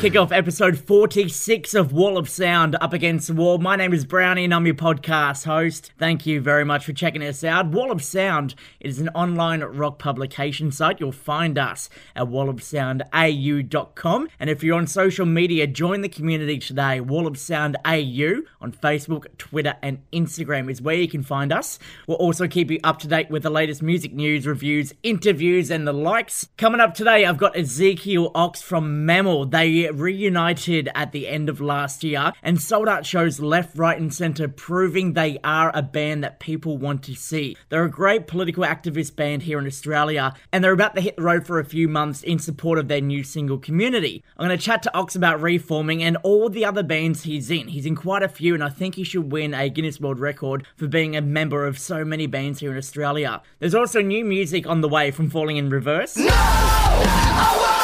Kick off episode 46 of Wall of Sound Up Against the Wall. My name is Brownie and I'm your podcast host. Thank you very much for checking us out. Wall of Sound is an online rock publication site. You'll find us at wallofsoundau.com. And if you're on social media, join the community today. Wall of Sound AU on Facebook, Twitter, and Instagram is where you can find us. We'll also keep you up to date with the latest music news, reviews, interviews, and the likes. Coming up today, I've got Ezekiel Ox from Mammal. They reunited at the end of last year and sold out shows left, right, and centre, proving they are a band that people want to see. They're a great political activist band here in Australia, and they're about to hit the road for a few months in support of their new single community. I'm going to chat to Ox about reforming and all the other bands he's in. He's in quite a few, and I think he should win a Guinness World Record for being a member of so many bands here in Australia. There's also new music on the way from Falling in Reverse. No!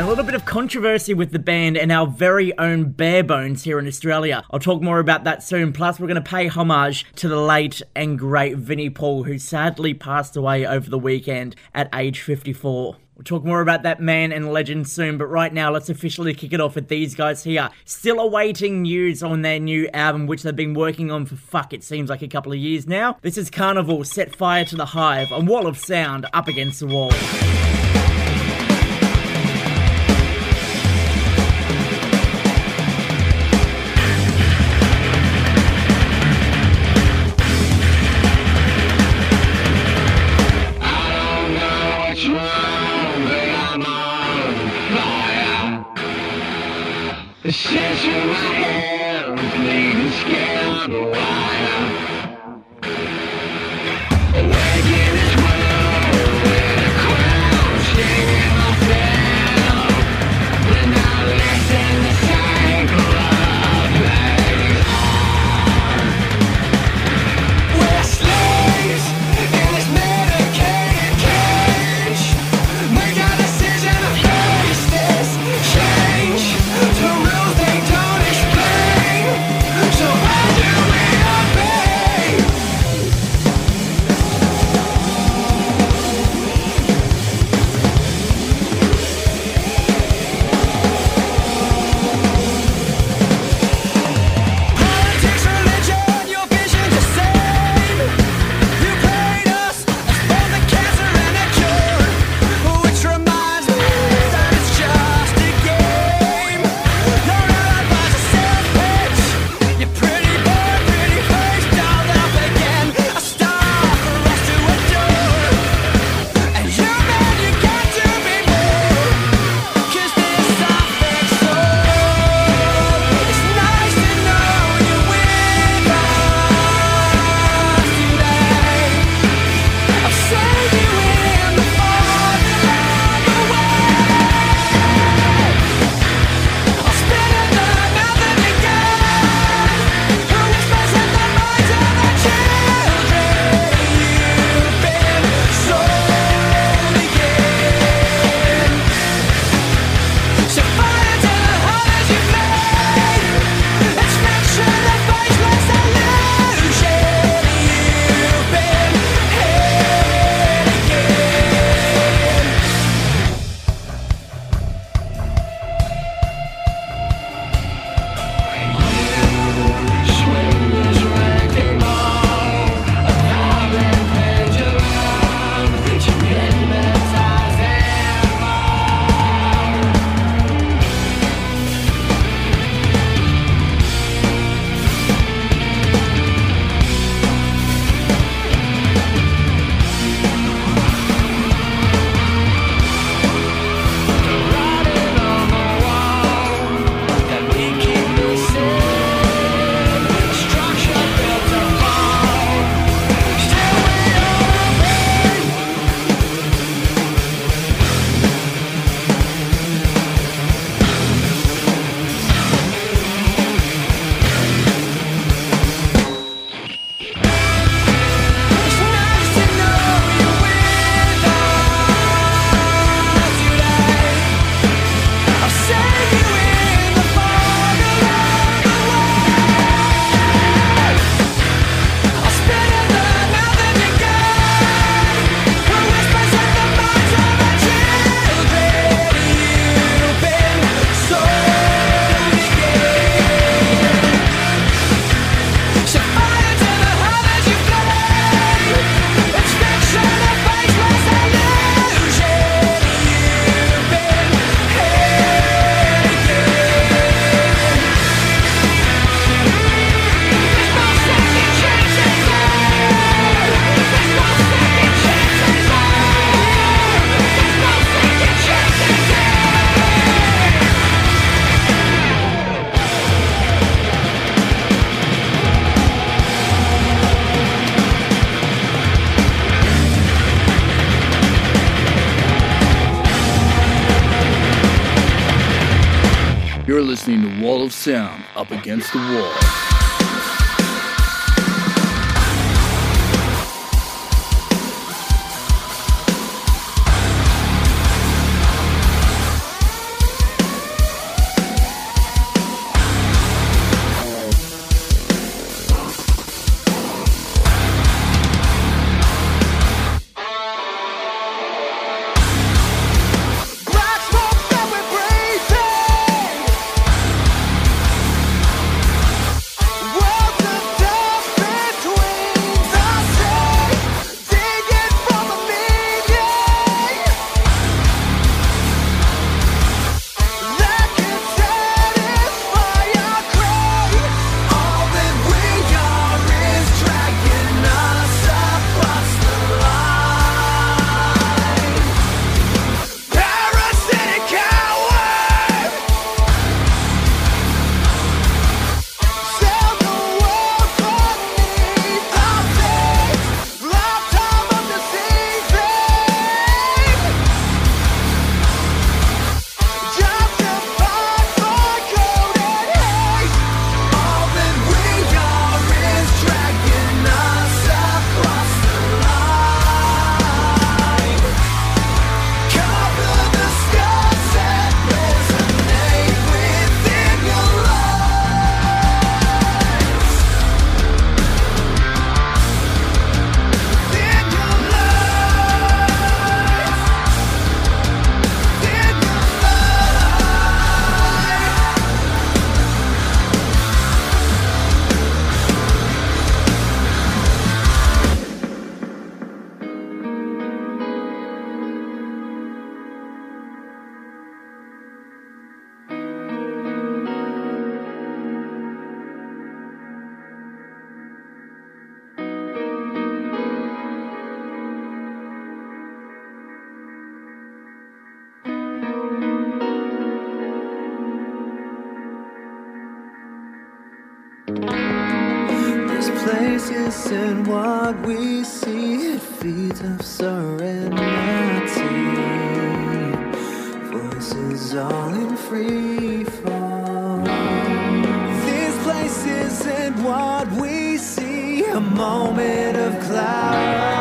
A little bit of controversy with the band and our very own Bare Bones here in Australia. I'll talk more about that soon. Plus, we're going to pay homage to the late and great Vinnie Paul, who sadly passed away over the weekend at age 54. We'll talk more about that man and legend soon, but right now let's officially kick it off with these guys here. Still awaiting news on their new album, which they've been working on for fuck, it seems like a couple of years now. This is Karnivool Set Fire to the Hive, a wall of sound up against the wall. Change Up Against the Wall. And what we see at feet of serenity. Voices all in free fall. This place isn't what we see, a moment of clarity.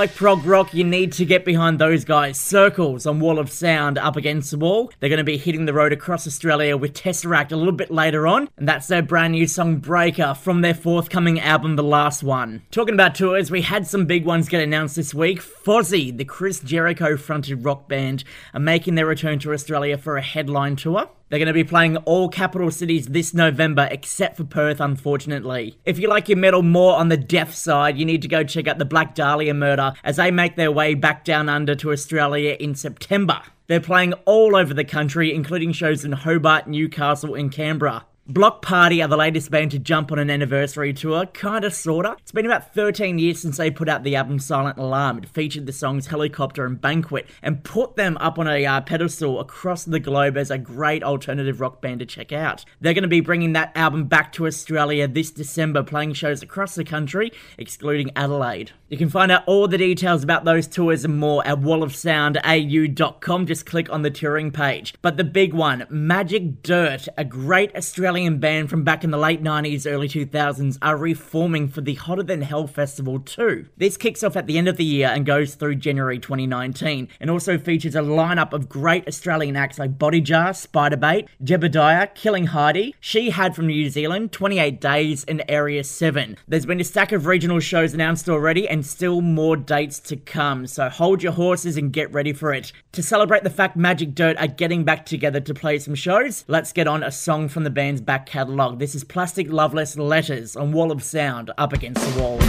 Like prog rock, you need to get behind those guys. Circles on Wall of Sound up against the wall. They're going to be hitting the road across Australia with Tesseract a little bit later on, and that's their brand new song Breaker from their forthcoming album, The Last One. Talking about tours, we had some big ones get announced this week. Fozzy, the Chris Jericho fronted rock band, are making their return to Australia for a headline tour. They're going to be playing all capital cities this November, except for Perth, unfortunately. If you like your metal more on the death side, you need to go check out the Black Dahlia Murder as they make their way back down under to Australia in September. They're playing all over the country, including shows in Hobart, Newcastle, and Canberra. Bloc Party are the latest band to jump on an anniversary tour, kinda sorta. It's been about 13 years since they put out the album Silent Alarm. It featured the songs Helicopter and Banquet and put them up on a uh, pedestal across the globe as a great alternative rock band to check out. They're going to be bringing that album back to Australia this December, playing shows across the country, excluding Adelaide. You can find out all the details about those tours and more at wallofsoundau.com. Just click on the touring page. But the big one, Magic Dirt, a great Australian Australian band from back in the late 90s, early 2000s are reforming for the Hotter Than Hell Festival 2. This kicks off at the end of the year and goes through January 2019, and also features a lineup of great Australian acts like Bodyjar, Spiderbait, Jebediah, Killing Heidi, She Had from New Zealand, 28 Days, and Area 7. There's been a stack of regional shows announced already, and still more dates to come, so hold your horses and get ready for it. To celebrate the fact Magic Dirt are getting back together to play some shows, let's get on a song from the band's back catalogue. This is Plastic Loveless Letters on Wall of Sound up against the wall.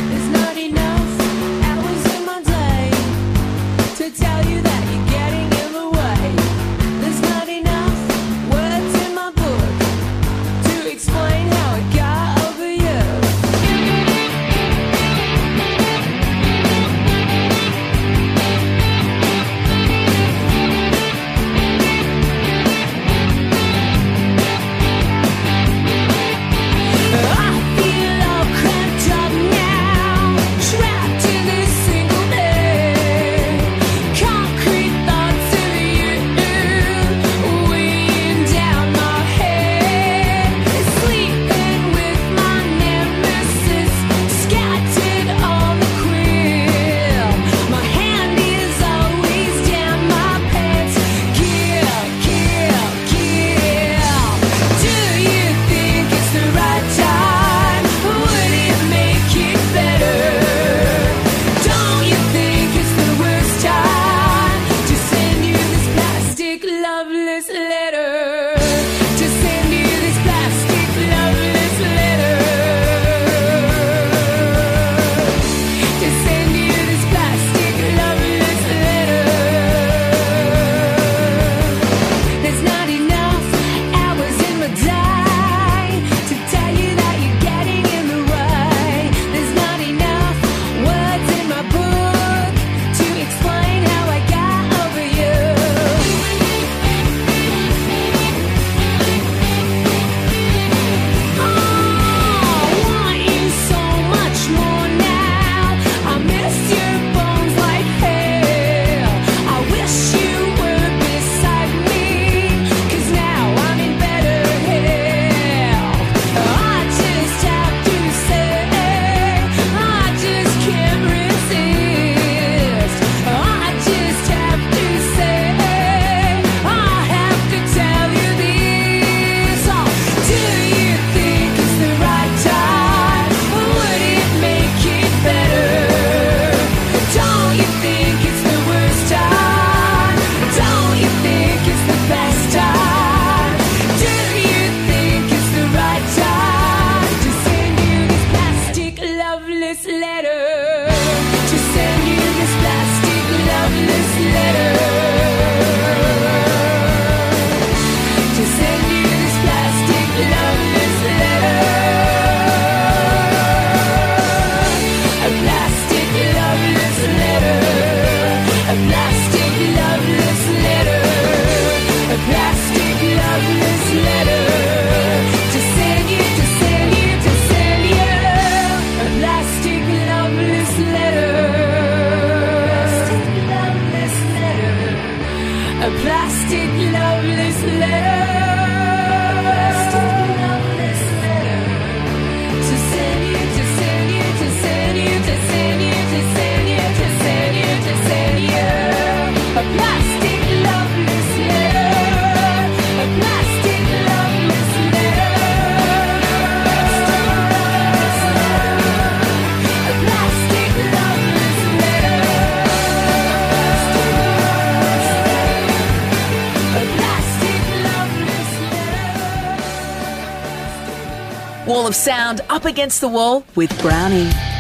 sound up against the wall with Brownie.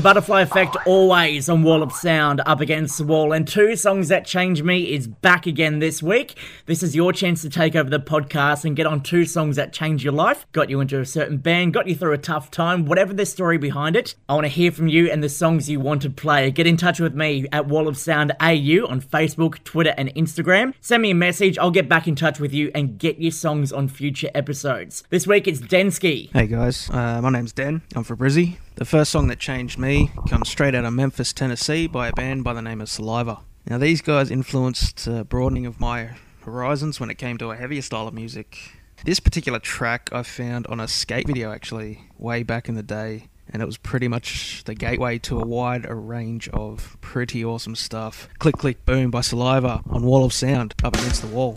The Butterfly Effect always on Wall of Sound up against the wall. And Two Songs That Changed Me is back again this week. This is your chance to take over the podcast and get on two songs that changed your life, got you into a certain band, got you through a tough time, whatever the story behind it. I want to hear from you and the songs you want to play. Get in touch with me at Wall of Sound AU on Facebook, Twitter, and Instagram. Send me a message. I'll get back in touch with you and get your songs on future episodes. This week it's Densky. Hey guys, uh, my name's Den. I'm from Brizzy. The first song that changed me comes straight out of Memphis, Tennessee, by a band by the name of Saliva. Now, these guys influenced broadening of my horizons when it came to a heavier style of music. This particular track I found on a skate video actually, way back in the day, and it was pretty much the gateway to a wide range of pretty awesome stuff. Click, click, boom by Saliva on Wall of Sound up against the wall.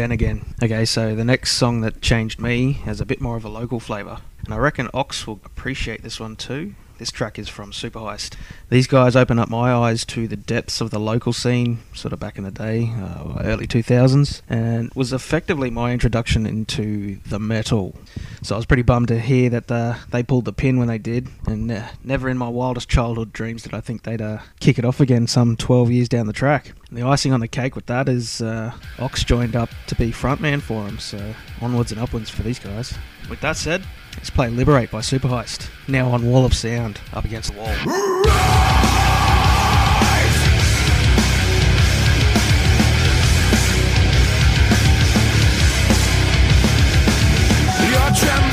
Again. Okay, so the next song that changed me has a bit more of a local flavour, and I reckon Ox will appreciate this one too. This track is from Superheist. These guys opened up my eyes to the depths of the local scene, sort of back in the day, uh, early 2000s, and was effectively my introduction into the metal. So I was pretty bummed to hear that uh, they pulled the pin when they did, and uh, never in my wildest childhood dreams did I think they'd uh, kick it off again some 12 years down the track. And the icing on the cake with that is uh, Ox joined up to be frontman for them, so onwards and upwards for these guys. With that said, let's play Liberate by Superheist, now on Wall of Sound, up against the wall. You're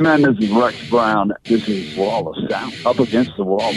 Hey man, this is Rex Brown. This is Wall of Sound. Up against the wall.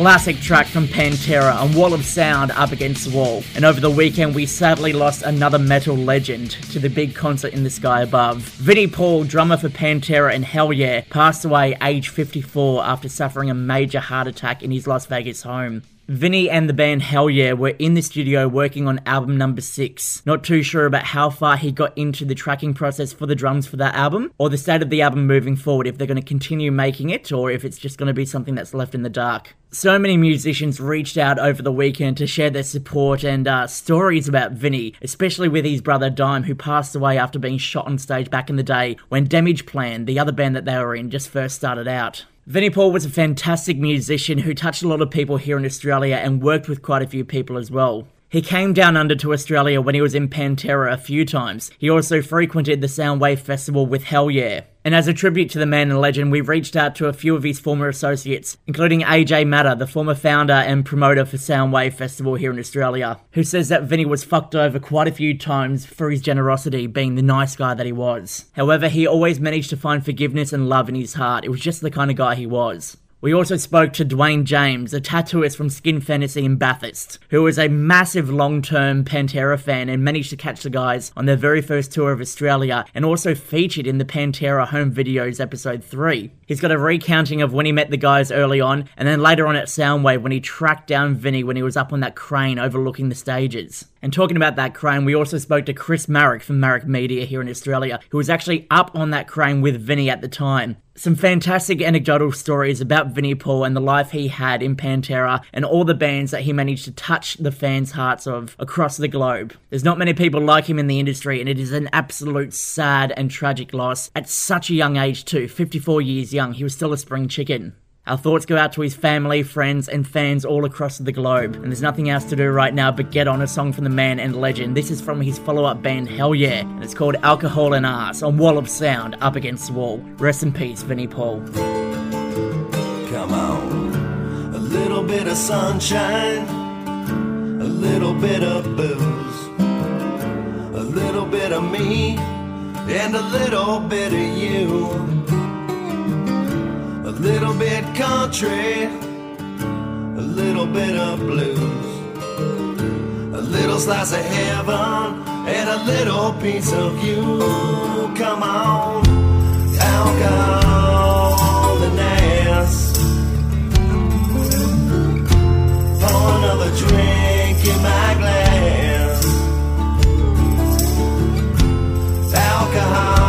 Classic track from Pantera on Wall of Sound up against the wall. And over the weekend, we sadly lost another metal legend to the big concert in the sky above. Vinnie Paul, drummer for Pantera and Hell Yeah, passed away age 54 after suffering a major heart attack in his Las Vegas home. Vinny and the band Hell Yeah were in the studio working on album number six. Not too sure about how far he got into the tracking process for the drums for that album, or the state of the album moving forward, if they're going to continue making it, or if it's just going to be something that's left in the dark. So many musicians reached out over the weekend to share their support and uh, stories about Vinny, especially with his brother Dime, who passed away after being shot on stage back in the day when Damageplan, the other band that they were in, just first started out. Vinnie Paul was a fantastic musician who touched a lot of people here in Australia and worked with quite a few people as well. He came down under to Australia when he was in Pantera a few times. He also frequented the Soundwave Festival with Hell Yeah. And as a tribute to the man and legend, we've reached out to a few of his former associates, including AJ Maddah, the former founder and promoter for Soundwave Festival here in Australia, who says that Vinny was fucked over quite a few times for his generosity, being the nice guy that he was. However, he always managed to find forgiveness and love in his heart. It was just the kind of guy he was. We also spoke to Dwayne James, a tattooist from Skin Fantasy in Bathurst, who was a massive long term Pantera fan and managed to catch the guys on their very first tour of Australia and also featured in the Pantera Home Videos episode 3. He's got a recounting of when he met the guys early on and then later on at Soundwave when he tracked down Vinny when he was up on that crane overlooking the stages. And talking about that crane, we also spoke to Chris Marek from Marek Media here in Australia, who was actually up on that crane with Vinny at the time. Some fantastic anecdotal stories about Vinnie Paul and the life he had in Pantera and all the bands that he managed to touch the fans' hearts of across the globe. There's not many people like him in the industry, and it is an absolute sad and tragic loss at such a young age, too 54 years young. He was still a spring chicken. Our thoughts go out to his family, friends, and fans all across the globe. And there's nothing else to do right now but get on a song from the man and legend. This is from his follow up band Hell Yeah, and it's called Alcohol and Ass on Wall of Sound Up Against the Wall. Rest in peace, Vinnie Paul. Come on. A little bit of sunshine, a little bit of booze, a little bit of me, and a little bit of you. A little bit country, a little bit of blues, a little slice of heaven, and a little piece of you. Come on, alcohol and ass. Pour another drink in my glass. Alcohol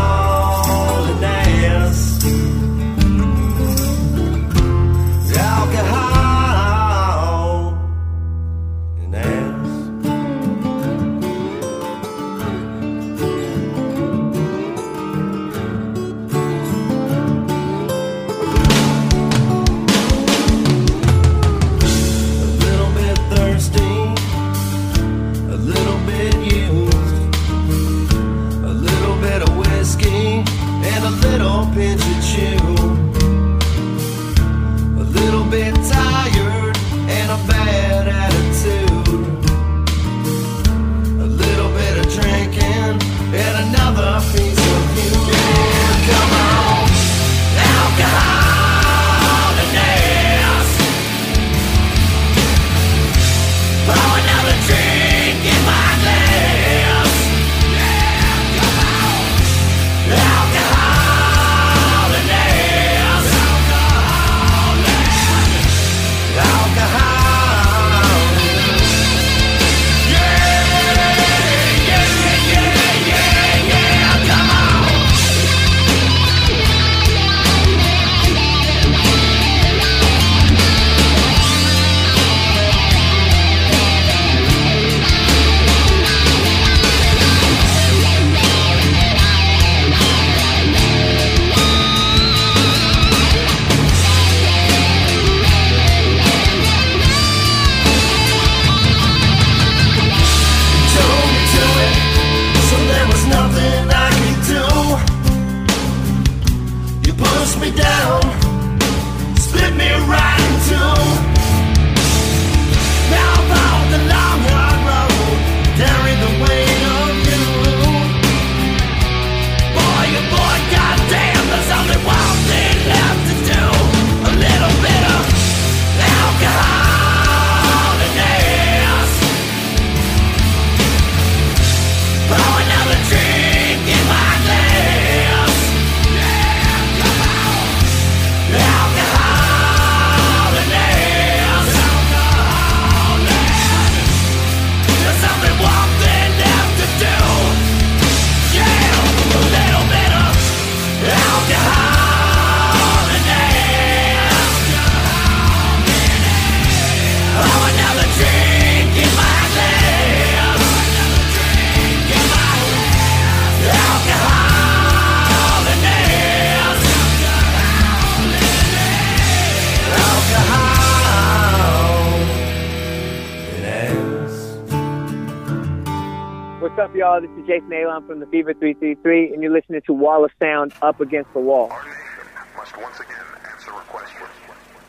Jason Aalon from the Fever 333, and you're listening to Wall of Sound Up Against the Wall. Our nation must once again answer a question.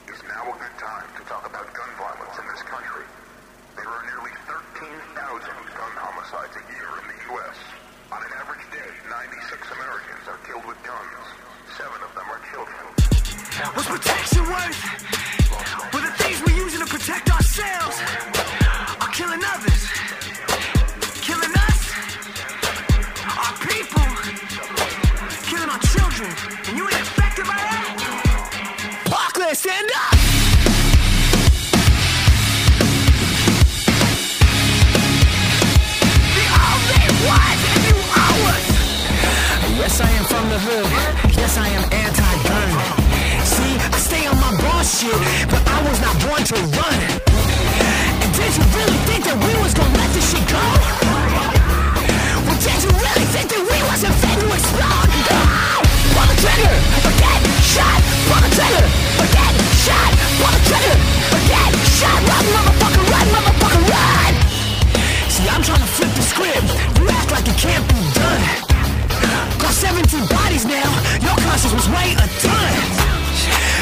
Is now a good time to talk about gun violence in this country? There are nearly 13,000 gun homicides a year in the U.S. On an average day, 96 Americans are killed with guns. Seven of them are children. What's protection worth? Well, the things we're using to protect ourselves that? Stand up! The only ones if you us. Yes, I am from the hood. Yes, I am anti-gun. See, I stay on my bullshit, but I was not born to run. And did you really think that we was gonna let this shit go? Well, did you really think that we wasn't fit to explode? Pull the trigger, the trigger, shot. Pull the trigger, shot. Run, motherfucker, run, motherfucker, run. See, I'm trying to flip the script. You act like it can't be done. Got 17 bodies now. Your conscience was way a ton.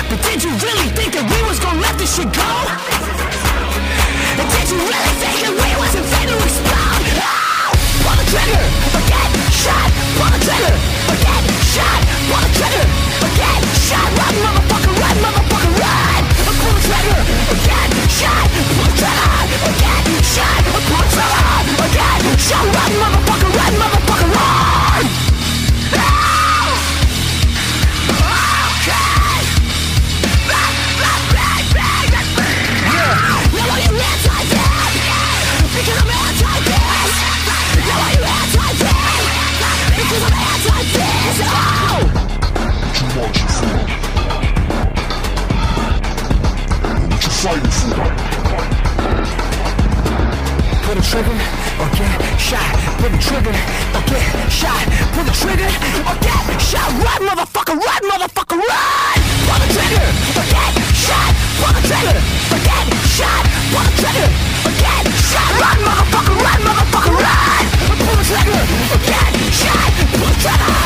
But did you really think that we was gonna let this shit go? And did you really think that we wasn't to explode? Oh! Pull the trigger, shot. Pull the trigger, shot. Pull the trigger, shot. Run, motherfucker, run, motherfucker, run. Pull the trigger, shot. Pull the trigger, shot. Pull the trigger, shot. Run, motherfucker, run, motherfucker, Pull the trigger or get shot. Pull the trigger or get shot. Pull the trigger or get shot. Run, motherfucker, run, motherfucker, run! Pull the trigger or get shot. Pull the trigger or get shot. Pull the trigger or get shot. Run, motherfucker, run, motherfucker, run! Pull the trigger or get shot. Pull the trigger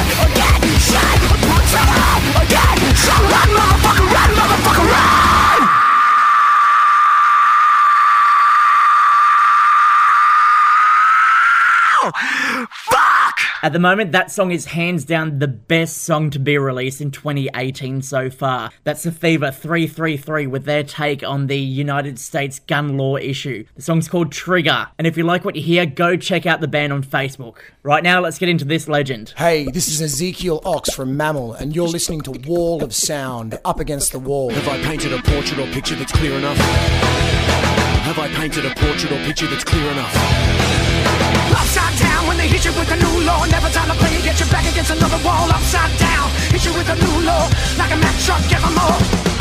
At the moment, that song is hands down the best song to be released in 2018 so far. That's the Fever 333 with their take on the United States gun law issue. The song's called Trigger, and if you like what you hear, go check out the band on Facebook. Right now, let's get into this legend. Hey, this is Ezekiel Ox from Mammal, and you're listening to Wall of Sound, Up Against the Wall. Have I painted a portrait or picture that's clear enough? Have I painted a portrait or picture that's clear enough? Upside down when they hit you with a new law. Never time to play, get your back against another wall. Upside down, hit you with a new law. Like a Mack truck, give 'em more.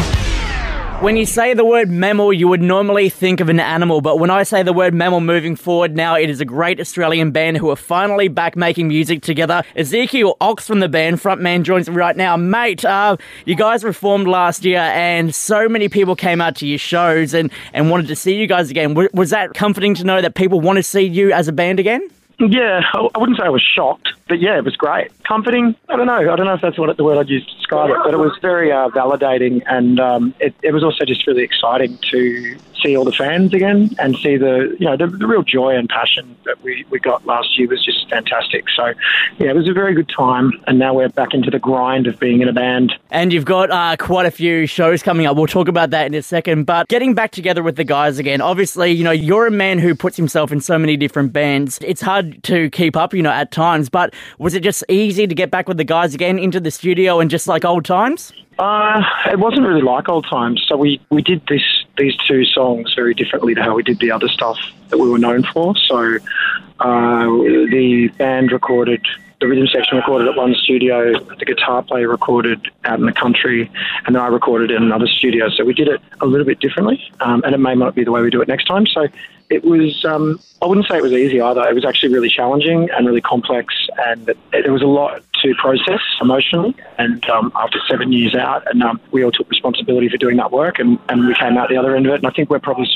When you say the word mammal, you would normally think of an animal, but when I say the word mammal moving forward now, it is a great Australian band who are finally back making music together. Ezekiel Ox from the band, frontman, joins me right now. Mate, uh, you guys reformed last year, and so many people came out to your shows and, and wanted to see you guys again. Was that comforting to know that people want to see you as a band again? Yeah, I wouldn't say I was shocked, but yeah, it was great. Comforting, I don't know. I don't know if that's what the word I'd use to describe it, but it was very uh, validating, and um, it, it was also just really exciting to see all the fans again and see the you know the, the real joy and passion that we, we got last year was just fantastic. So yeah, it was a very good time, and now we're back into the grind of being in a band. And you've got uh, quite a few shows coming up. We'll talk about that in a second. But getting back together with the guys again, obviously, you know, you're a man who puts himself in so many different bands. It's hard to keep up, you know, at times. But was it just easy to get back with the guys again into the studio and just like old times? Uh, it wasn't really like old times. So we, we did this these two songs very differently to how we did the other stuff that we were known for. So uh, the band recorded, the rhythm section recorded at one studio, the guitar player recorded out in the country, and then I recorded in another studio. So we did it a little bit differently, um, and it may not be the way we do it next time. So it was, um, I wouldn't say it was easy either. It was actually really challenging and really complex, and it, there was a lot to process emotionally. And um, after seven years out, and um, we all took responsibility for doing that work, and, and we came out the other end of it. And I think we're probably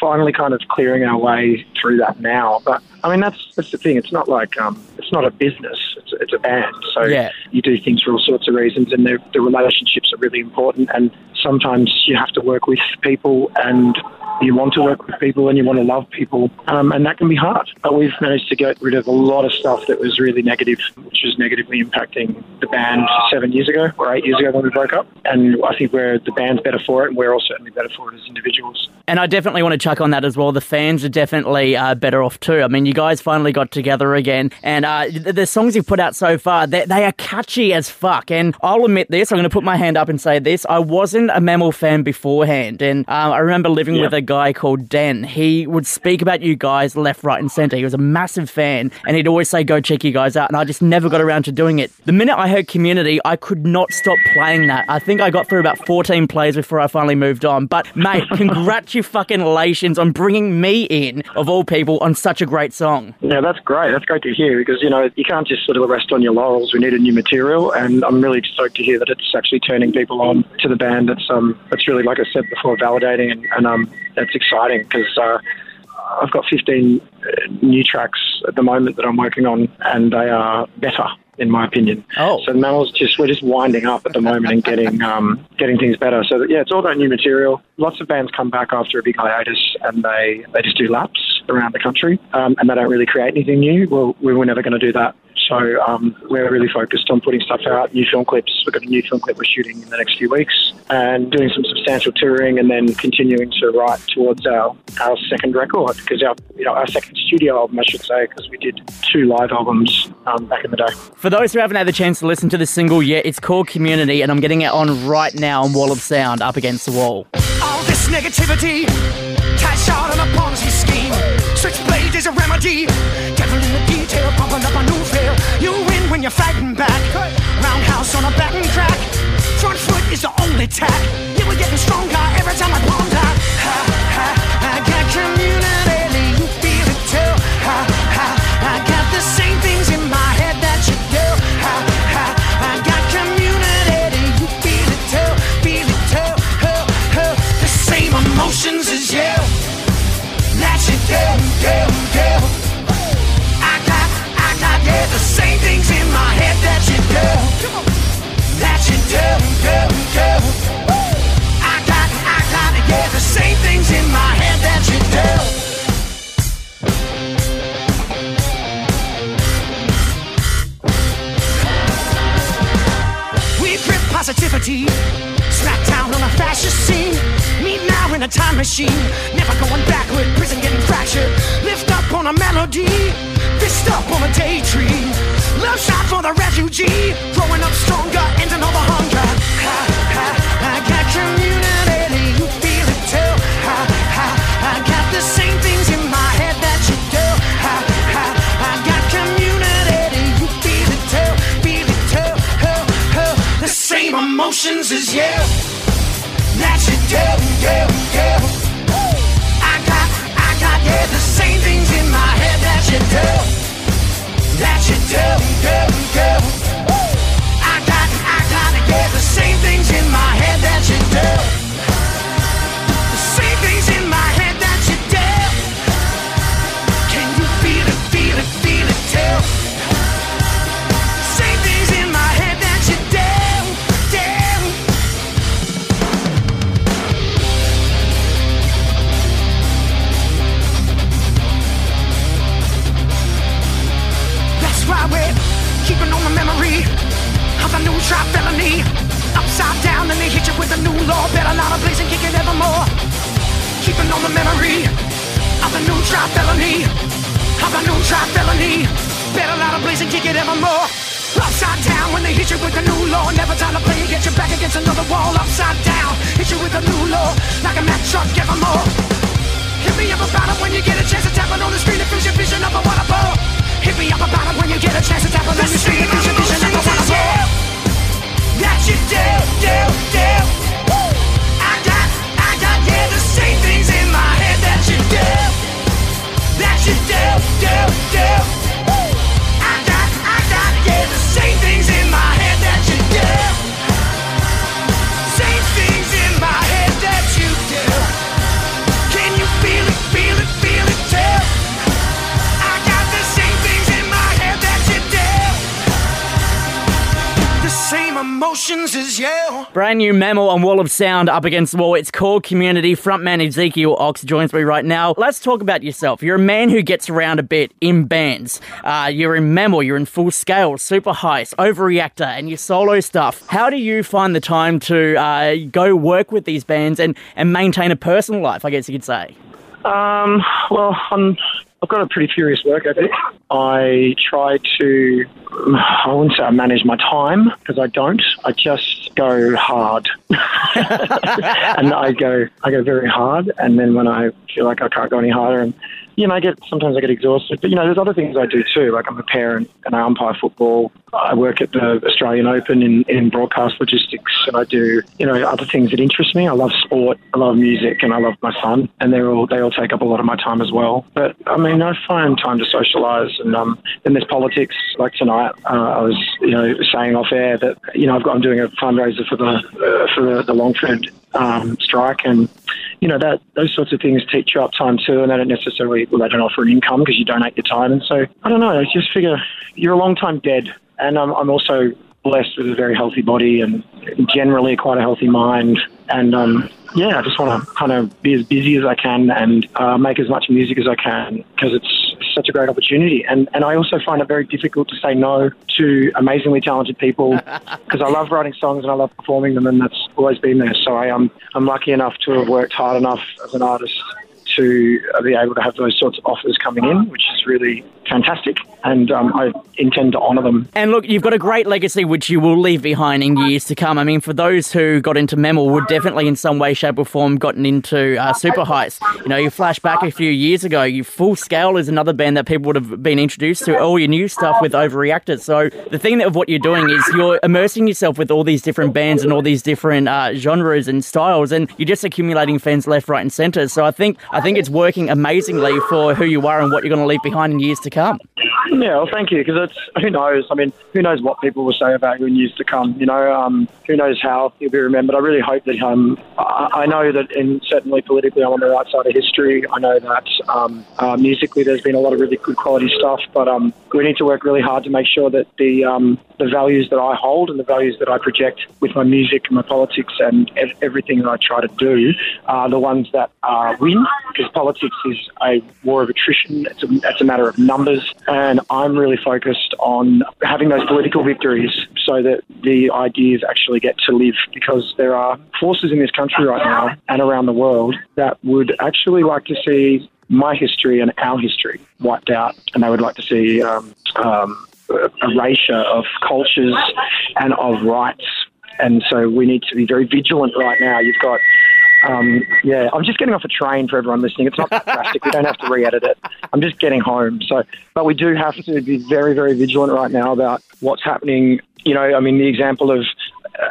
finally kind of clearing our way through that now. But I mean, that's that's the thing. It's not like um, it's not a business. It's, it's a band. So Yeah. you do things for all sorts of reasons, and the, the relationships are really important. And sometimes you have to work with people, and you want to work with people, and you want to love people, um, and that can be hard. But we've managed to get rid of a lot of stuff that was really negative, which was negatively impacting the band seven years ago or eight years ago when we broke up. And I think we're the band's better for it, and we're all certainly better for it as individuals. And I definitely want to chuck on that as well. The fans are definitely uh, better off too. I mean, you guys finally got together again, and uh, the, the songs you've put out so far, they, they are catchy as fuck. And I'll admit this, I'm going to put my hand up and say this: I wasn't a Mammal fan beforehand, and um, I remember living with a guy called Dan. He would speak about you guys left, right, and centre. He was a massive fan, and he'd always say, "Go check you guys out." And I just never got around to doing it. The minute I heard Community, I could not stop playing that. I think I got through about 14 plays before I finally moved on. But mate, congratulations fucking relations on bringing me in, of all people, on such a great song. Yeah, that's great. That's great to hear because you know you can't just sort of rest on your laurels. We needed new material, and I'm really stoked to hear that it's actually turning people on to the band. That's um, that's really like I said before, validating, and, and um, that's exciting because uh, I've got 15 uh, new tracks at the moment that I'm working on, and they are better. In my opinion, oh, so Mammals just we're just winding up at the moment and getting um, getting things better. So yeah, it's all about new material. Lots of bands come back after a big hiatus and they they just do laps around the country um, and they don't really create anything new. Well, we were never going to do that. So um, we're really focused on putting stuff out, new film clips. We've got a new film clip we're shooting in the next few weeks, and doing some substantial touring, and then continuing to write towards our, our second record because our you know our second studio album, I should say, because we did two live albums um, back in the day. For those who haven't had the chance to listen to the single yet, it's called Community, and I'm getting it on right now on Wall of Sound, up against the wall. All this negativity, tight shot on a Ponzi scheme. Switchblade is a remedy. Devil detail, pumping up a new feel. You win when you're fighting back. Roundhouse on a batting track. Front foot is the only tack. You were getting stronger every time I palmed out. Ha ha, the same things in my head that you do. Positivity, smack down on a fascist scene. Meet now in a time machine, never going backward, prison getting fractured. Lift up on a melody, fist up on a daydream. Love shot for the refugee, growing up stronger, ending all the hunger. Ha ha, emotions is you. That you do, do, do. I got, I got, yeah, the same things in my head that you do. That you do, do, do. I got, I got, yeah, the same things in my head that you do. Evermore. Keeping on the memory of the new trap felony. Of the new trap felony. Better not a blazing kick it evermore. Upside down when they hit you with a new law. Never time to play and get you back against another wall. Upside down, hit you with a new law. Like a Mack truck evermore. Hit me up about it when you get a chance to tap on the screen. It fills your vision of a water ball. Hit me up about it when you get a chance to tap on the screen. It fills your vision of a water ball. That you do, do, do. You do. That you do, do, do. I got, I got, yeah, the same things in emotions is yeah. Brand new Mammal on Wall of Sound up against the wall. It's core community. Frontman Ezekiel Ox joins me right now. Let's talk about yourself. You're a man who gets around a bit in bands. Uh, you're in Mammal, you're in Full Scale, Superheist, Overreactor, and your solo stuff. How do you find the time to uh, go work with these bands and, and maintain a personal life, I guess you could say? Um, well, I'm, I've got a pretty furious work ethic. I try to, I wouldn't say I manage my time because I don't. I just go hard, and I go, I go very hard. And then when I feel like I can't go any harder, and you know, I get sometimes I get exhausted. But you know, there's other things I do too. Like I'm a parent and I umpire football. I work at the Australian Open in, in broadcast logistics, and I do you know other things that interest me. I love sport, I love music, and I love my son, and they're all they all take up a lot of my time as well. But I mean, I find time to socialise, and um, then there's politics. Like tonight, uh, I was you know saying off air that you know I've got, I'm doing a fundraiser for the uh, for the, the Longford um, strike, and you know that those sorts of things teach you up time too, and they don't necessarily well, they don't offer an income because you donate your time. And so I don't know. I just figure you're a long time dead, and I'm, I'm also blessed with a very healthy body and generally quite a healthy mind. And um, yeah, I just want to kind of be as busy as I can and uh, make as much music as I can because it's such a great opportunity. And and I also find it very difficult to say no to amazingly talented people because I love writing songs and I love performing them, and that's always been there. So I am I'm lucky enough to have worked hard enough as an artist to be able to have those sorts of offers coming in, which is really fantastic. And um, I intend to honour them. And look, you've got a great legacy which you will leave behind in years to come. I mean, for those who got into Mammal, would definitely in some way, shape, or form gotten into uh, Superheist. You know, you flash back a few years ago, you Full Scale is another band that people would have been introduced to. All your new stuff with Overreacted. So the thing of what you're doing is you're immersing yourself with all these different bands and all these different uh, genres and styles, and you're just accumulating fans left, right, and centre. So I think I think it's working amazingly for who you are and what you're going to leave behind in years to come. Yeah, well, thank you, because it's who knows. I mean, who knows what people will say about you in years to come? You know, um, who knows how you'll be remembered? I really hope that um, I, I know that, in certainly politically, I'm on the right side of history. I know that um, uh, musically, there's been a lot of really good quality stuff, but um, we need to work really hard to make sure that the um, the values that I hold and the values that I project with my music and my politics and everything that I try to do are the ones that uh, win. Because politics is a war of attrition. It's a, it's a matter of numbers, and I'm really focused on having those political victories so that the ideas actually get to live. Because there are forces in this country right now and around the world that would actually like to see my history and our history wiped out, and they would like to see um, um, erasure of cultures and of rights. And so we need to be very vigilant right now. You've got, um, yeah, I'm just getting off a train for everyone listening. It's not that drastic. We don't have to re-edit it. I'm just getting home. So, but we do have to be very, very vigilant right now about what's happening. You know, I mean, the example of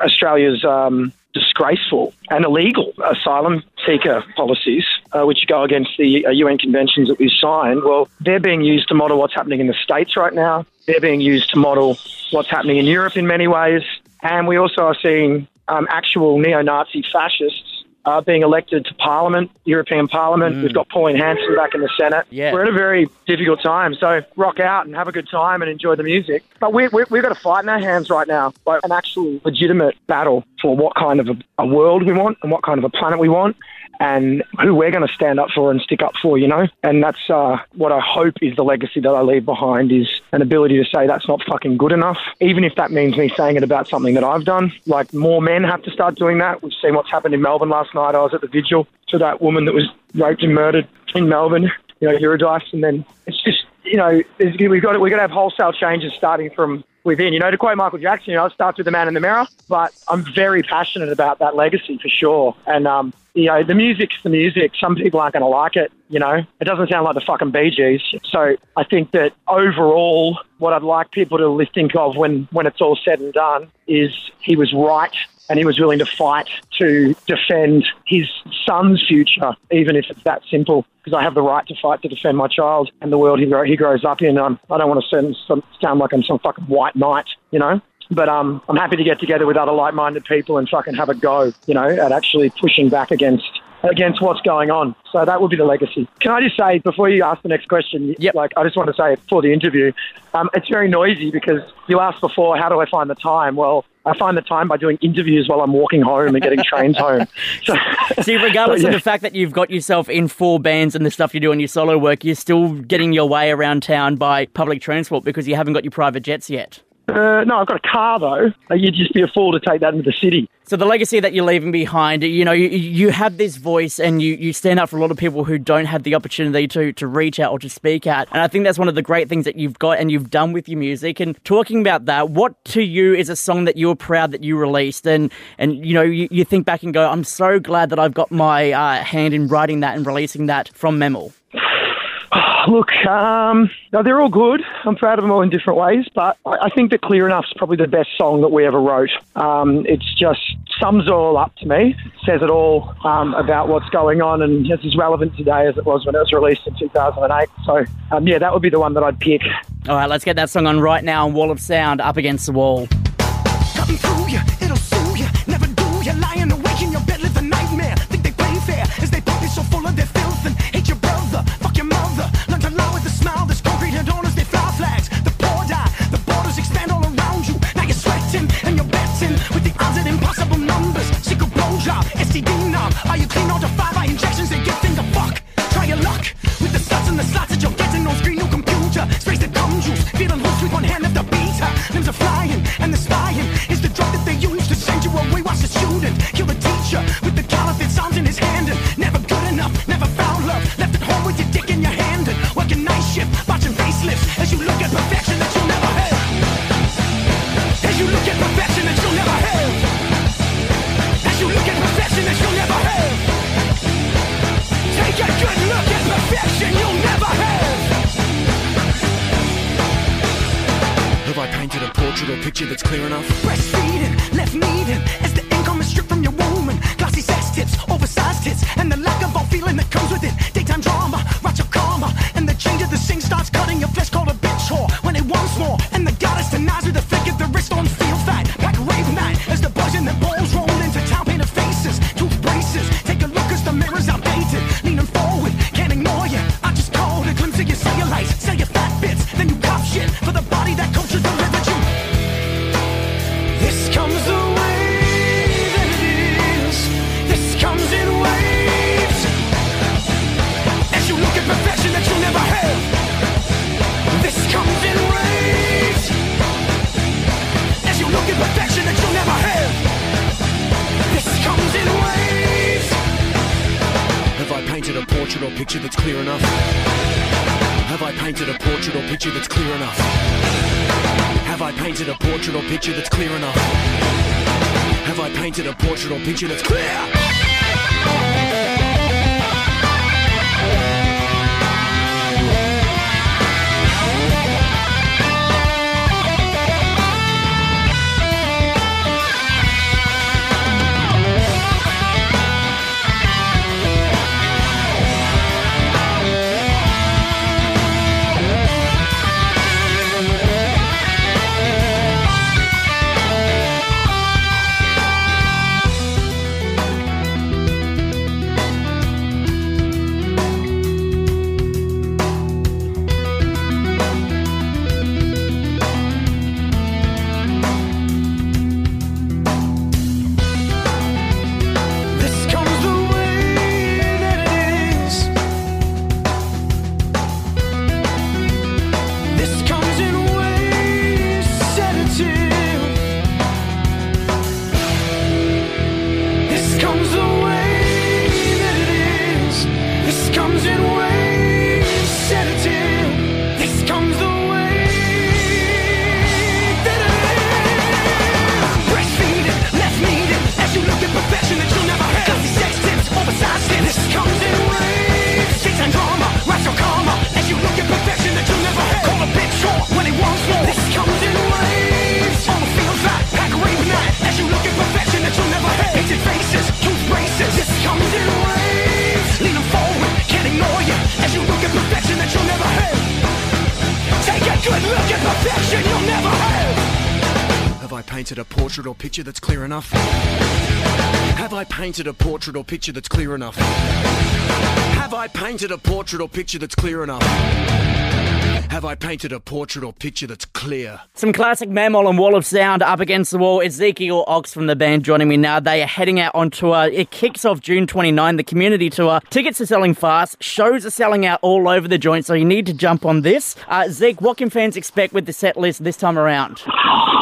Australia's um, disgraceful and illegal asylum seeker policies, uh, which go against the uh, UN conventions that we've signed, well, they're being used to model what's happening in the States right now. They're being used to model what's happening in Europe in many ways. And we also are seeing um, actual neo Nazi fascists. Uh, being elected to Parliament, European Parliament. We've got Pauline Hanson back in the Senate. Yeah. We're at a very difficult time. So rock out and have a good time and enjoy the music. But we, we, we've got a fight in our hands right now, like an actual legitimate battle for what kind of a, a world we want and what kind of a planet we want and who we're going to stand up for and stick up for, you know? And that's uh, what I hope is the legacy that I leave behind is an ability to say that's not fucking good enough, even if that means me saying it about something that I've done. Like more men have to start doing that. We've seen what's happened in Melbourne last night. I was at the vigil to that woman that was raped and murdered in Melbourne, you know, Eurydice, and then it's just, you know, we've got to, we've got to have wholesale changes starting from within. You know, to quote Michael Jackson, you know, it starts with the man in the mirror. But I'm very passionate about that legacy for sure. And um, you know, the music's the music. Some people aren't going to like it. You know, it doesn't sound like the fucking Bee Gees. So I think that overall, what I'd like people to think of when when it's all said and done is he was right. And he was willing to fight to defend his son's future, even if it's that simple. Because I have the right to fight to defend my child and the world he, grow, he grows up in. I don't want to sound, some- sound like I'm some fucking white knight, you know. But um, I'm happy to get together with other like-minded people and fucking have a go, you know, at actually pushing back against against what's going on. So that would be the legacy. Can I just say before you ask the next question? Like I just want to say for the interview, um, it's very noisy because you asked before, how do I find the time? Well. I find the time by doing interviews while I'm walking home and getting trains home. So, See, regardless so, of the fact that you've got yourself in four bands and the stuff you do on your solo work, you're still getting your way around town by public transport because you haven't got your private jets yet. Uh, no, I've got a car though. You'd just be a fool to take that into the city. So the legacy that you're leaving behind, you know, you, you have this voice and you, you stand up for a lot of people who don't have the opportunity to, to reach out or to speak out. And I think that's one of the great things that you've got and you've done with your music. And talking about that, what to you is a song that you're proud that you released? And, and you know, you, you think back and go, I'm so glad that I've got my uh, hand in writing that and releasing that from Mammal. Look, um, no, they're all good. I'm proud of them all in different ways, but I I think that Clear Enough's probably the best song that we ever wrote. Um, it's just sums it all up to me, says it all um, about what's going on, and it's as relevant today as it was when it was released in 2008. So, um, yeah, that would be the one that I'd pick. All right, let's get that song on right now on Wall of Sound up against the wall. 60 dinar. Are you clean or defiled by injection? Portrait or picture that's clear enough? Have I painted a portrait or picture that's clear enough? Have I painted a portrait or picture that's clear enough? Have I painted a portrait or picture that's clear? Some classic Mammal and Wall of Sound up against the wall. Ezekiel Ox from the band joining me now. They are heading out on tour. It kicks off June 29, the community tour. Tickets are selling fast. Shows are selling out all over the joint, so you need to jump on this. Uh, Zeke, what can fans expect with the set list this time around?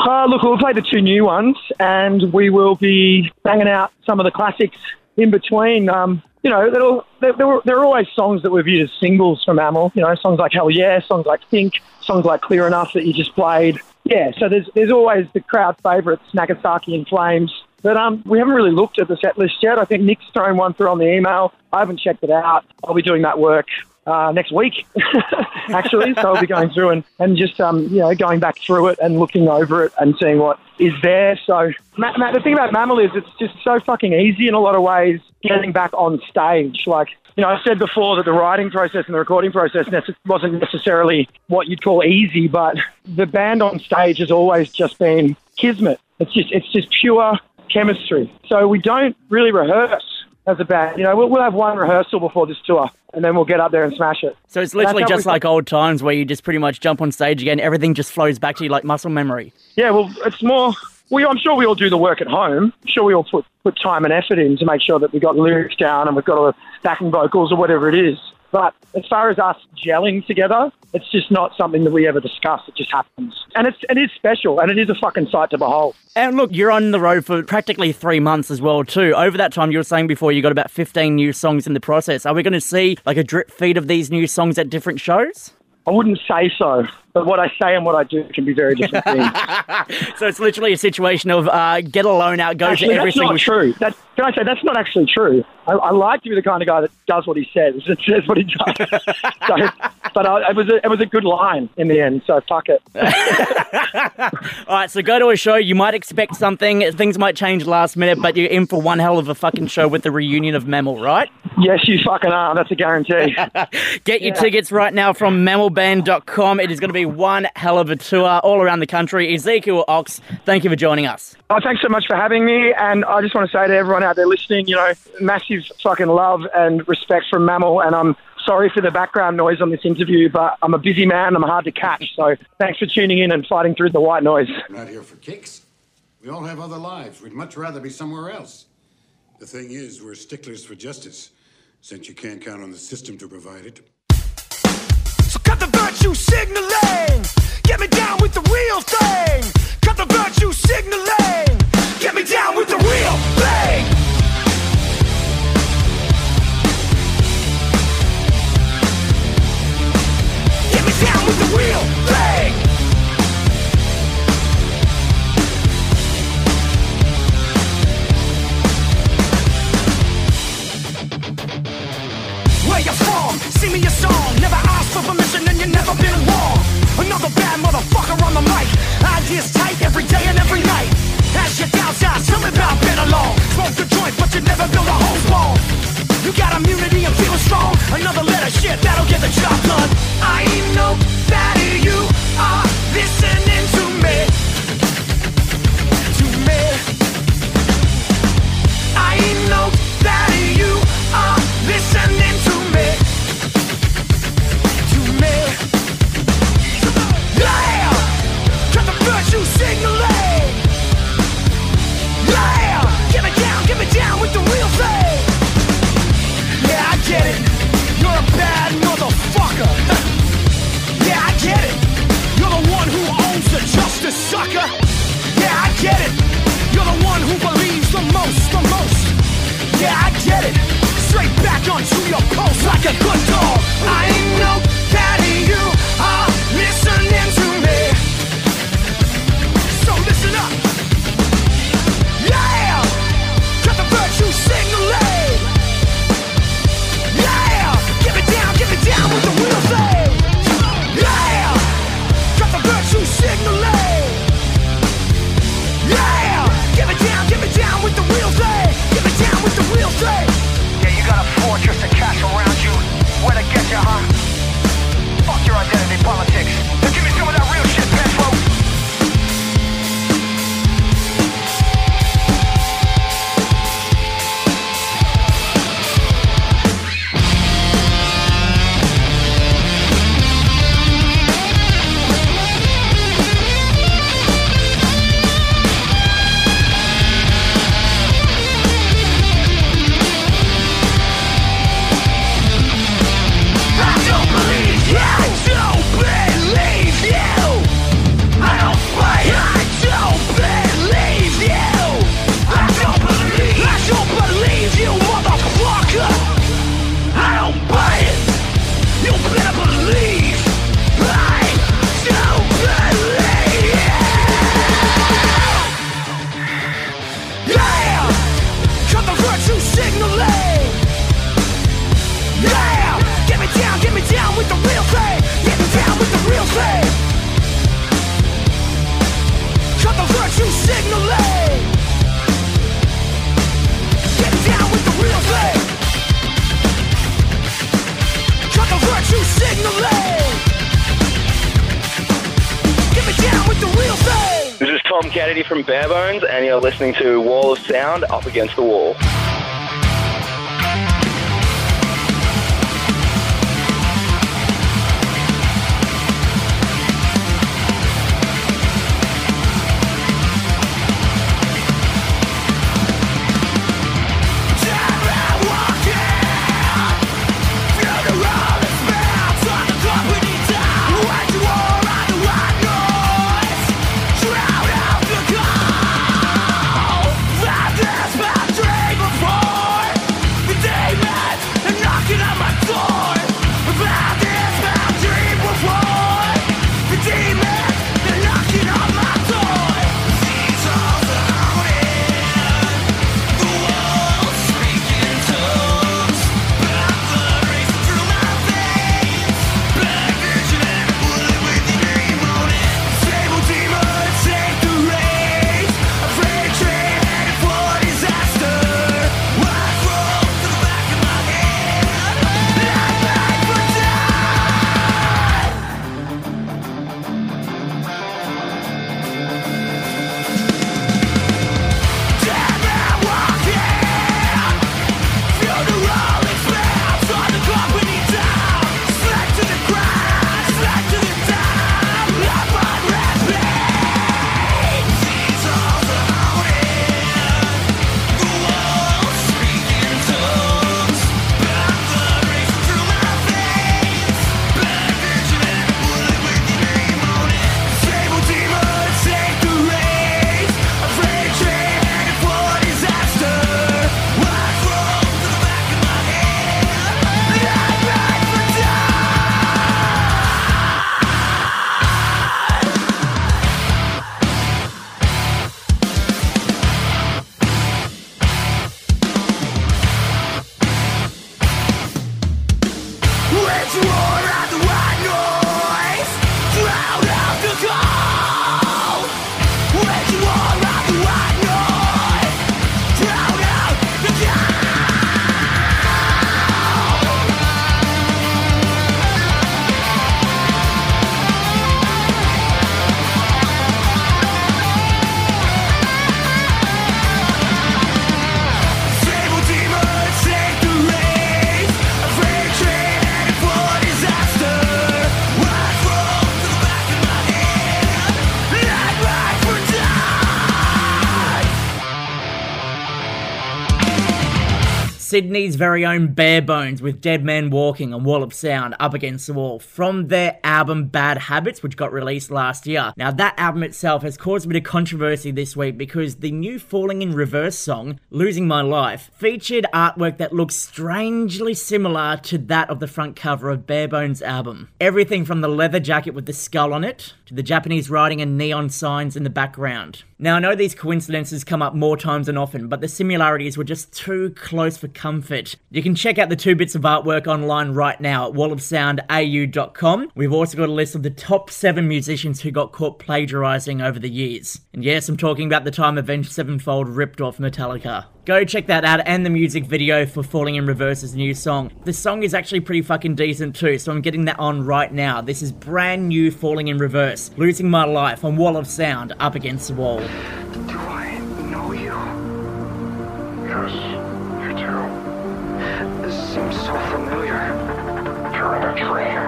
Uh, look, we'll play the two new ones, and we will be banging out some of the classics in between. Um, you know, there, were, there are always songs that were viewed as singles from Mammal. You know, songs like Hell Yeah, songs like Think, songs like Clear Enough that you just played. Yeah, so there's there's always the crowd favourites, Nagasaki and Flames. But um, we haven't really looked at the set list yet. I think Nick's thrown one through on the email. I haven't checked it out. I'll be doing that work uh, next week, actually. so I'll be going through and, and just um, you know going back through it and looking over it and seeing what is there. So Ma- Ma- the thing about Mammal is it's just so fucking easy in a lot of ways getting back on stage. Like you know, I said before that the writing process and the recording process wasn't necessarily what you'd call easy, but the band on stage has always just been kismet. It's just it's just pure chemistry. So we don't really rehearse as a band. You know, we'll, we'll have one rehearsal before this tour, and then we'll get up there and smash it. So it's literally just like old times where you just pretty much jump on stage again. Everything just flows back to you like muscle memory. Yeah, well, it's more. We, I'm sure we all do the work at home. I'm sure we all put, put time and effort in to make sure that we got the lyrics down and we've got all the backing vocals or whatever it is. But as far as us gelling together, it's just not something that we ever discuss. It just happens, and it's it is special, and it is a fucking sight to behold. And look, you're on the road for practically three months as well, too. Over that time, you were saying before you got about 15 new songs in the process. Are we going to see like a drip feed of these new songs at different shows? I wouldn't say so, but what I say and what I do can be very different things. So it's literally a situation of uh, get a loan out, go actually, to every that's single not true. That, can I say that's not actually true? I, I like to be the kind of guy that does what he says, that says what he does. so, but I, it was a, it was a good line in the end. So fuck it. All right, so go to a show. You might expect something. Things might change last minute, but you're in for one hell of a fucking show with the reunion of Mammal, right? Yes, you fucking are. That's a guarantee. Get your Yeah. tickets right now from mammalband.com. It is going to be one hell of a tour all around the country. Ezekiel Ox, thank you for joining us. Oh, thanks so much for having me. And I just want to say to everyone out there listening, you know, massive fucking love and respect from Mammal. And I'm sorry for the background noise on this interview, but I'm a busy man. I'm hard to catch. So thanks for tuning in and fighting through the white noise. We're not here for kicks. We all have other lives. We'd much rather be somewhere else. The thing is, we're sticklers for justice, since you can't count on the system to provide it. So cut the virtue signaling. Get me down with the real thing. Cut the virtue signaling. Get me down with the real thing. Get me down with the real thing. Where you from? Sing me a song. Never asked for permission and you never been wrong. Another bad motherfucker on the mic. Ideas tight every day and every night. Ask your downsides, tell me about been along. Smoke the joint, but you never build a home wall. You got immunity and feeling strong. Another letter shit, that'll get the job done. I know that you get it. Straight back onto your post like a good dog. I Sydney's very own Bare Bones with Dead Man Walking and Wall of Sound up against the wall from their album Bad Habits, which got released last year. Now, that album itself has caused a bit of controversy this week because the new Falling in Reverse song, Losing My Life, featured artwork that looks strangely similar to that of the front cover of Bare Bones' album. Everything from the leather jacket with the skull on it to the Japanese writing and neon signs in the background. Now, I know these coincidences come up more times than often, but the similarities were just too close for comfort. You can check out the two bits of artwork online right now at wallofsoundau.com. We've also got a list of the top seven musicians who got caught plagiarizing over the years. And yes, I'm talking about the time Avenged Sevenfold ripped off Metallica. Go check that out and the music video for Falling in Reverse's new song. The song is actually pretty fucking decent too, so I'm getting that on right now. This is brand new Falling in Reverse, Losing My Life on Wall of Sound up against the wall. Seems so familiar. You're in a dream.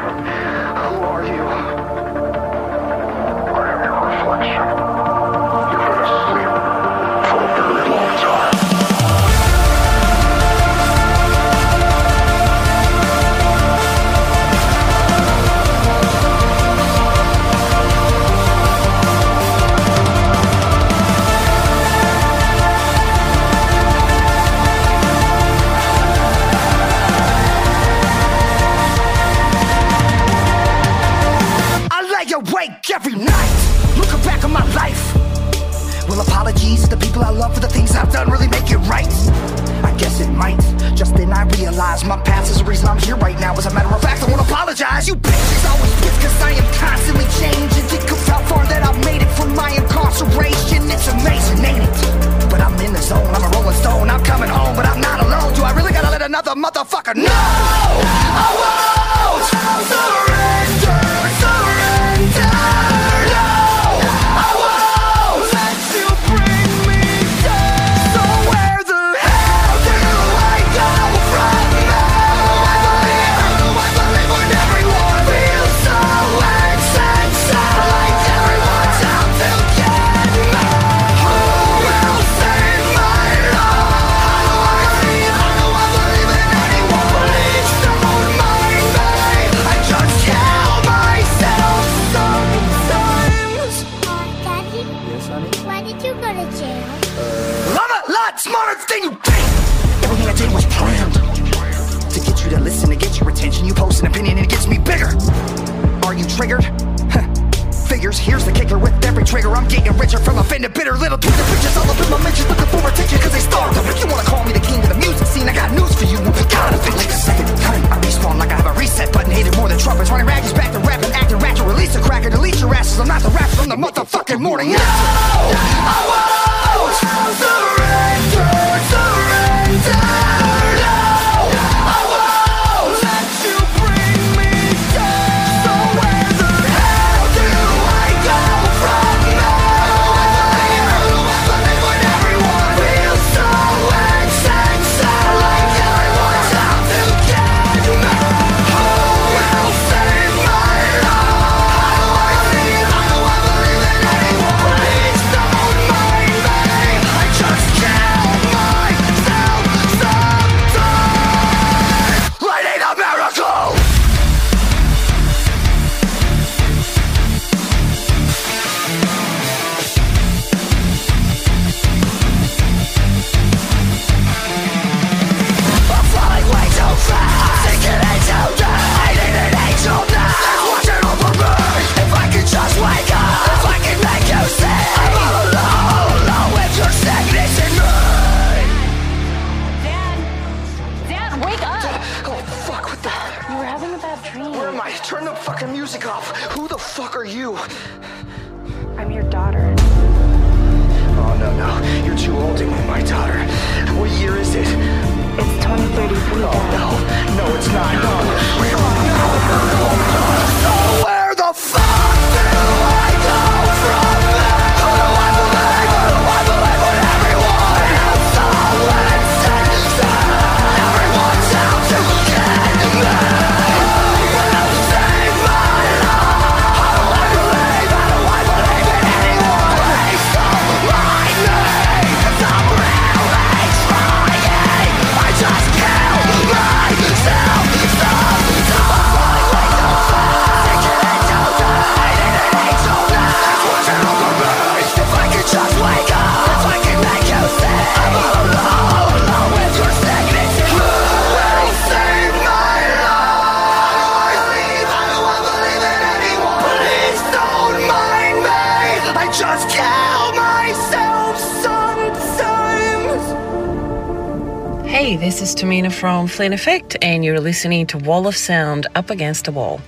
from Flynn Effect, and you're listening to Wall of Sound Up Against the Wall.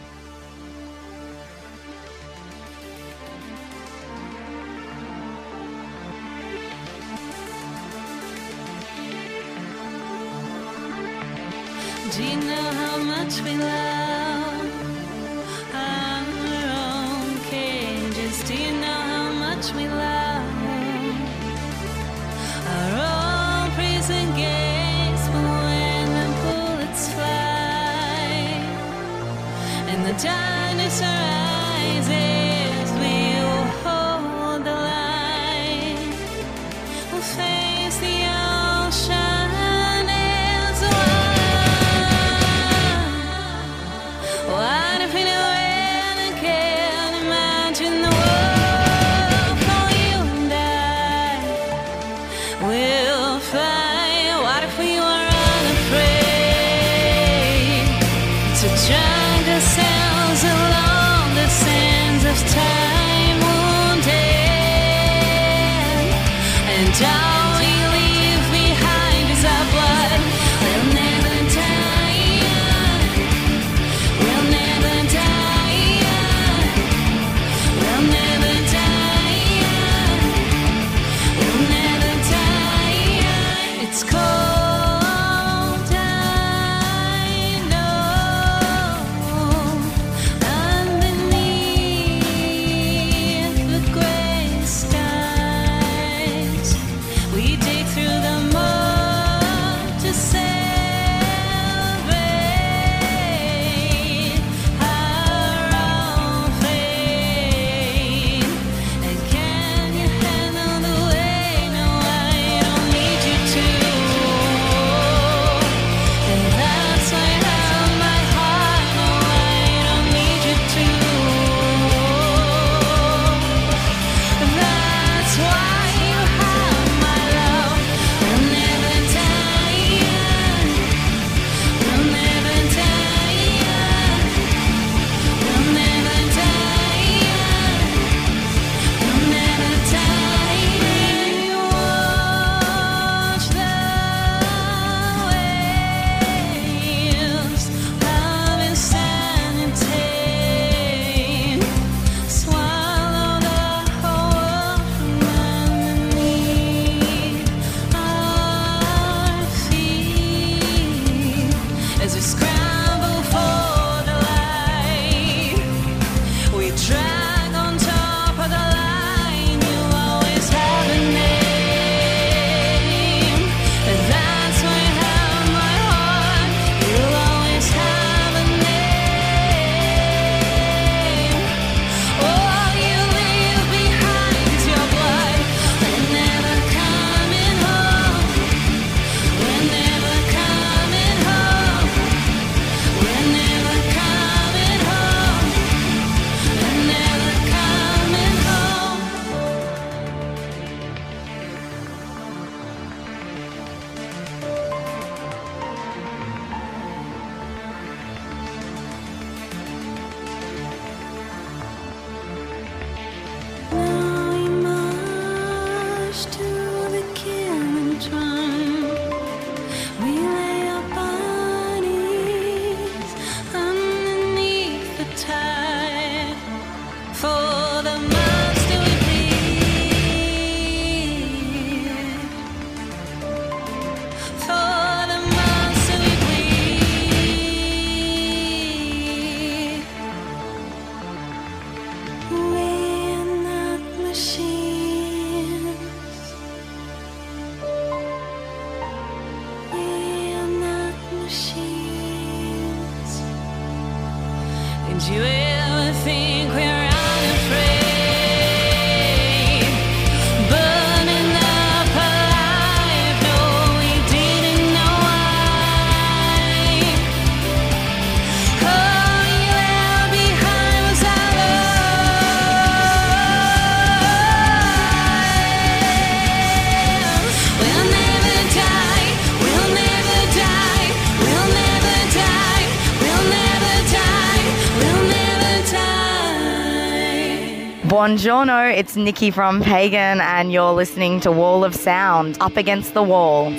Buongiorno, it's Nikki from Pagan, and you're listening to Wall of Sound, Up Against the Wall.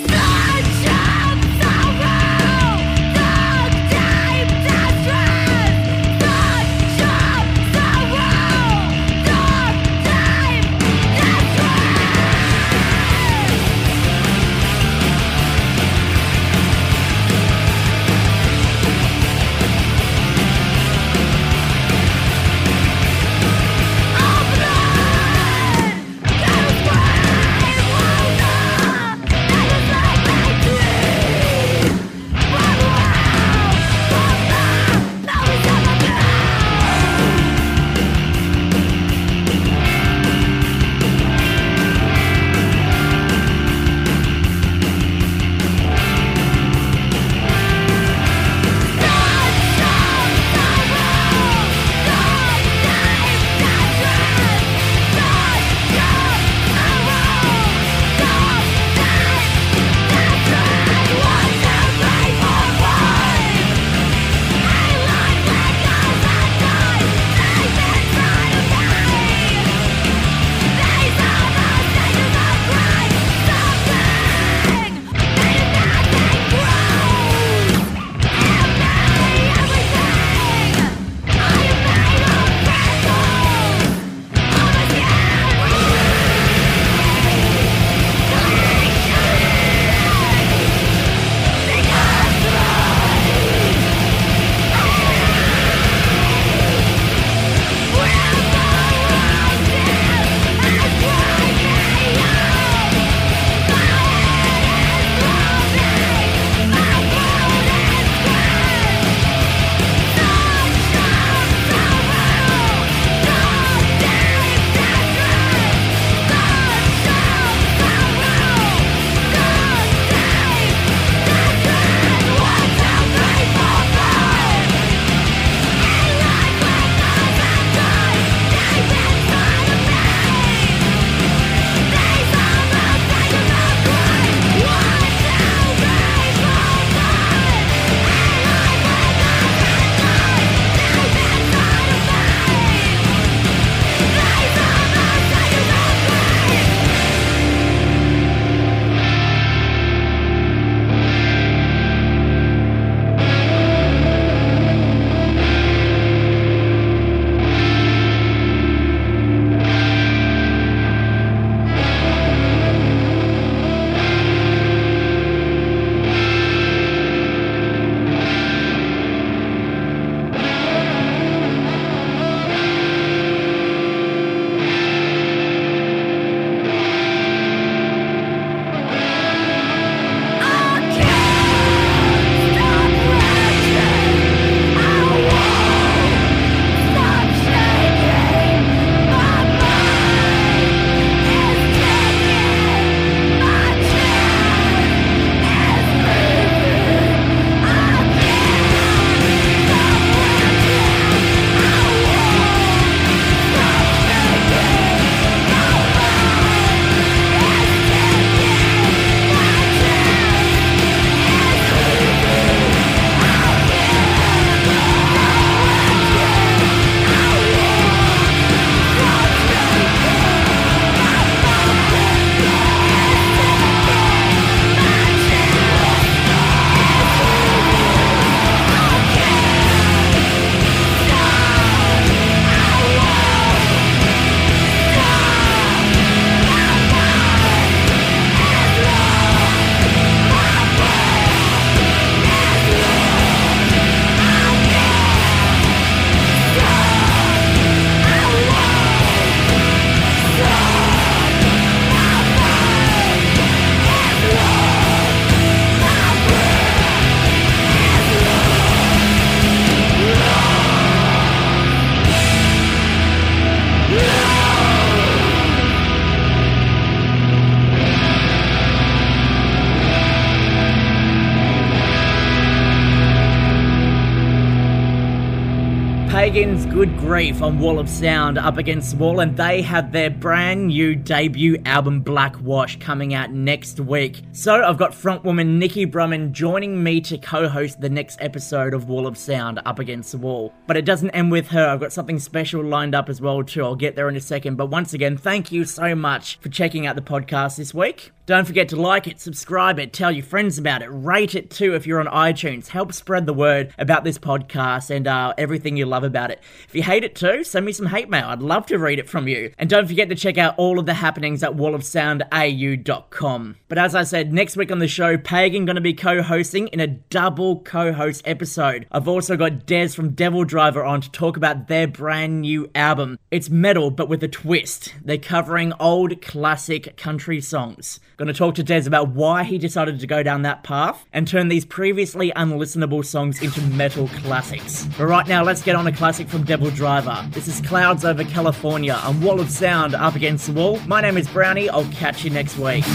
Good Grief on Wall of Sound up against wall, and they have their brand new debut album Black Wash coming out next week. So I've got frontwoman Nikki Brumen joining me to co-host the next episode of Wall of Sound up against the wall. But it doesn't end with her. I've got something special lined up as well too. I'll get there in a second. But once again, thank you so much for checking out the podcast this week. Don't forget to like it, subscribe it, tell your friends about it, rate it too if you're on iTunes. Help spread the word about this podcast and uh, everything you love about it. If you hate it too, send me some hate mail. I'd love to read it from you. And don't forget to check out all of the happenings at wallofsoundau.com. But as I said, next week on the show, Pagan going to be co-hosting in a double co-host episode. I've also got Dez from DevilDriver on to talk about their brand new album. It's metal but with a twist. They're covering old classic country songs. Going to talk to Dez about why he decided to go down that path and turn these previously unlistenable songs into metal classics. But right now, let's get on a classic from DevilDriver. This is Clouds Over California on Wall of Sound up against the wall. My name is Brownie. I'll catch you next week.